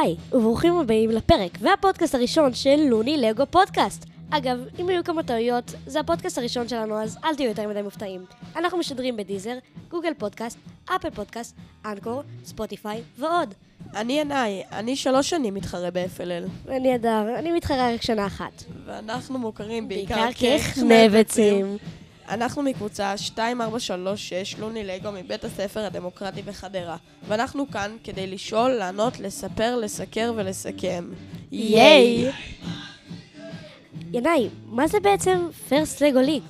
היי, וברוכים הבאים לפרק והפודקאסט הראשון של לוני לגו פודקאסט. אגב, אם היו כמה טעויות, זה הפודקאסט הראשון שלנו, אז אל תהיו יותר מדי מופתעים. אנחנו משדרים ב Deezer, Google Podcast, Apple Podcast, Anchor, Spotify ועוד. אני ינאי, אני שלוש שנים מתחרה ב-FLL. אני אדר, אני מתחרה רק שנה אחת. ואנחנו מוכרים בעיקר כחנבצים. אנחנו מקבוצה 2436 לוני לגו מבית הספר הדמוקרטי בחדרה. ואנחנו כאן כדי לשאול, לענות, לספר, לסקר ולסכם. ייי! ינאי, מה זה בעצם פרסט לגו ליג?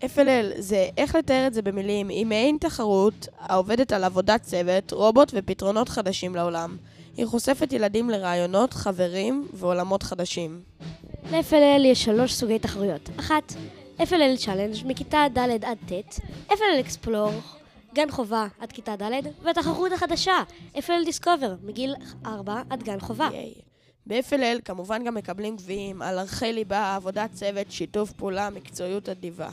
FLL זה, איך לתאר את זה במילים, היא מעין תחרות העובדת על עבודת צוות, רובוט ופתרונות חדשים לעולם. היא חושפת ילדים לרעיונות, חברים ועולמות חדשים. ל-FLL יש שלוש סוגי תחרויות. אחת, FLL Challenge מכיתה ד' עד ט', FLL Explore, גן חובה עד כיתה ד', והתחרות החדשה, FLL Discover, מגיל 4 עד גן חובה. ייי. ב-FLL כמובן גם מקבלים גביעים על ערכי ליבה, עבודת צוות, שיתוף פעולה, מקצועיות אדיבה.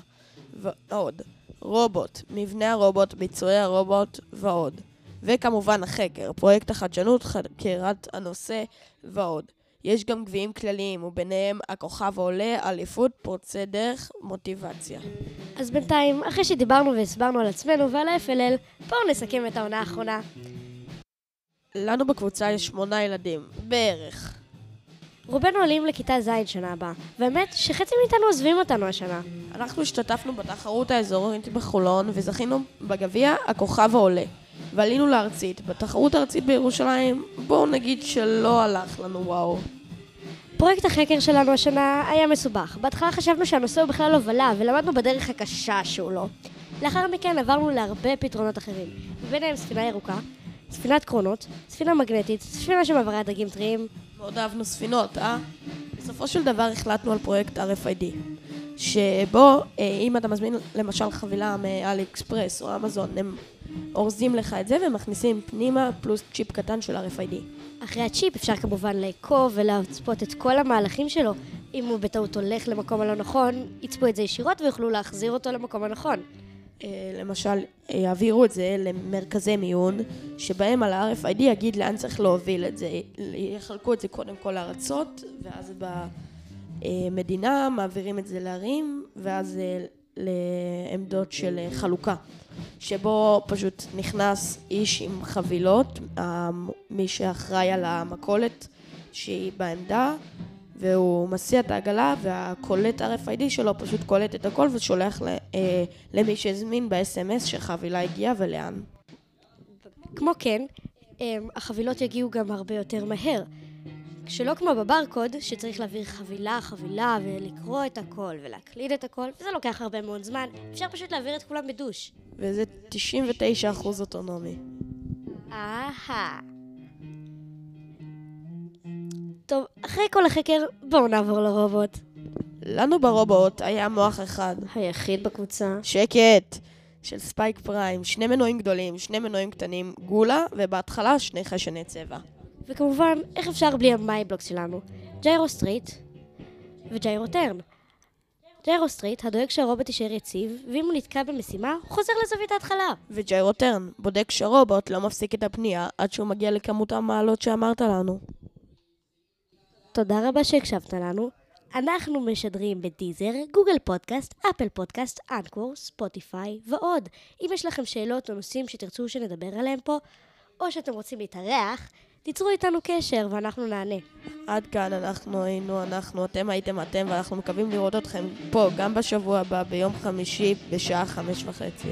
ועוד. רובוט, מבנה הרובוט, ביצועי הרובוט ועוד. וכמובן החקר, פרויקט החדשנות, חקירת הנושא ועוד. יש גם גביעים כלליים, וביניהם הכוכב העולה, אליפות, פורצי דרך, מוטיבציה. אז בינתיים, אחרי שדיברנו והסברנו על עצמנו ועל ה-FLL, בואו נסכם את העונה האחרונה. לנו בקבוצה יש שמונה ילדים, בערך. רובנו עולים לכיתה ז' שנה הבאה, והאמת שחצי מאיתנו עוזבים אותנו השנה. אנחנו השתתפנו בתחרות האזורית בחולון וזכינו בגביע הכוכב העולה. ועלינו לארצית. בתחרות הארצית בירושלים, בואו נגיד שלא הלך לנו וואו. פרויקט החקר שלנו השנה היה מסובך. בהתחלה חשבנו שהנושא הוא בכלל הובלה, ולמדנו בדרך הקשה שהוא לא. לאחר מכן עברנו להרבה פתרונות אחרים, וביניהם ספינה ירוקה, ספינת קרונות, ספינה מגנטית, ספינה שמעבירה דגים טריים, מאוד אהבנו ספינות, אה? בסופו של דבר החלטנו על פרויקט RFID, שבו אה, אם אתה מזמין למשל חבילה מ AliExpress או אמזון, הם אורזים לך את זה ומכניסים פנימה פלוס צ'יפ קטן של RFID. אחרי הצ'יפ אפשר כמובן לעקוב ולצפות את כל המהלכים שלו. אם הוא בטעות הולך למקום הלא נכון, יצפו את זה ישירות ויוכלו להחזיר אותו למקום הנכון. אה, למשל, יעבירו את זה למרכזי מיון, שבהם על ה-RFID יגיד לאן צריך להוביל את זה. יחלקו את זה קודם כל לארצות, ואז במדינה מעבירים את זה לערים, ואז אה, לעמדות של חלוקה. שבו פשוט נכנס איש עם חבילות, מי שאחראי על המכולת שהיא בעמדה, והוא מסיע את העגלה, והקולט RFID שלו פשוט קולט את הכל ושולח אה, למי שהזמין ב-SMS שחבילה הגיעה ולאן. כמו כן, אה, החבילות יגיעו גם הרבה יותר מהר. שלא כמו בברקוד, שצריך להעביר חבילה חבילה ולקרוא את הכל ולהקליד את הכל, וזה לוקח הרבה מאוד זמן, אפשר פשוט להעביר את כולם בדוש. וזה 99% אוטונומי. אהה. טוב, אחרי כל החקר, בואו נעבור לרובוט. לנו ברובוט היה מוח אחד. היחיד בקבוצה. שקט! של Spike Prime, שני מנועים גדולים, שני מנועים קטנים, גולה, ובהתחלה שני חיישני צבע. וכמובן, איך אפשר בלי ה My Blocks שלנו? Gyro Straight ו Gyro Turn. Gyro Straight דואג שהרובוט יישאר יציב, ואם הוא נתקע במשימה, הוא חוזר לזווית ההתחלה. ו Gyro Turn בודק שהרובוט לא מפסיק את הפנייה עד שהוא מגיע לכמות המעלות שאמרת לנו. תודה רבה שהקשבת לנו. אנחנו משדרים ב Deezer, Google Podcast, Apple Podcast, Anchor, Spotify ועוד. אם יש לכם שאלות או נושאים שתרצו שנדבר עליהם פה, או שאתם רוצים להתארח, תיצרו איתנו קשר ואנחנו נענה. עד כאן אנחנו היינו אנחנו, אתם הייתם אתם, ואנחנו מקווים לראות אתכם פה גם בשבוע הבא, ביום חמישי, בשעה חמש וחצי.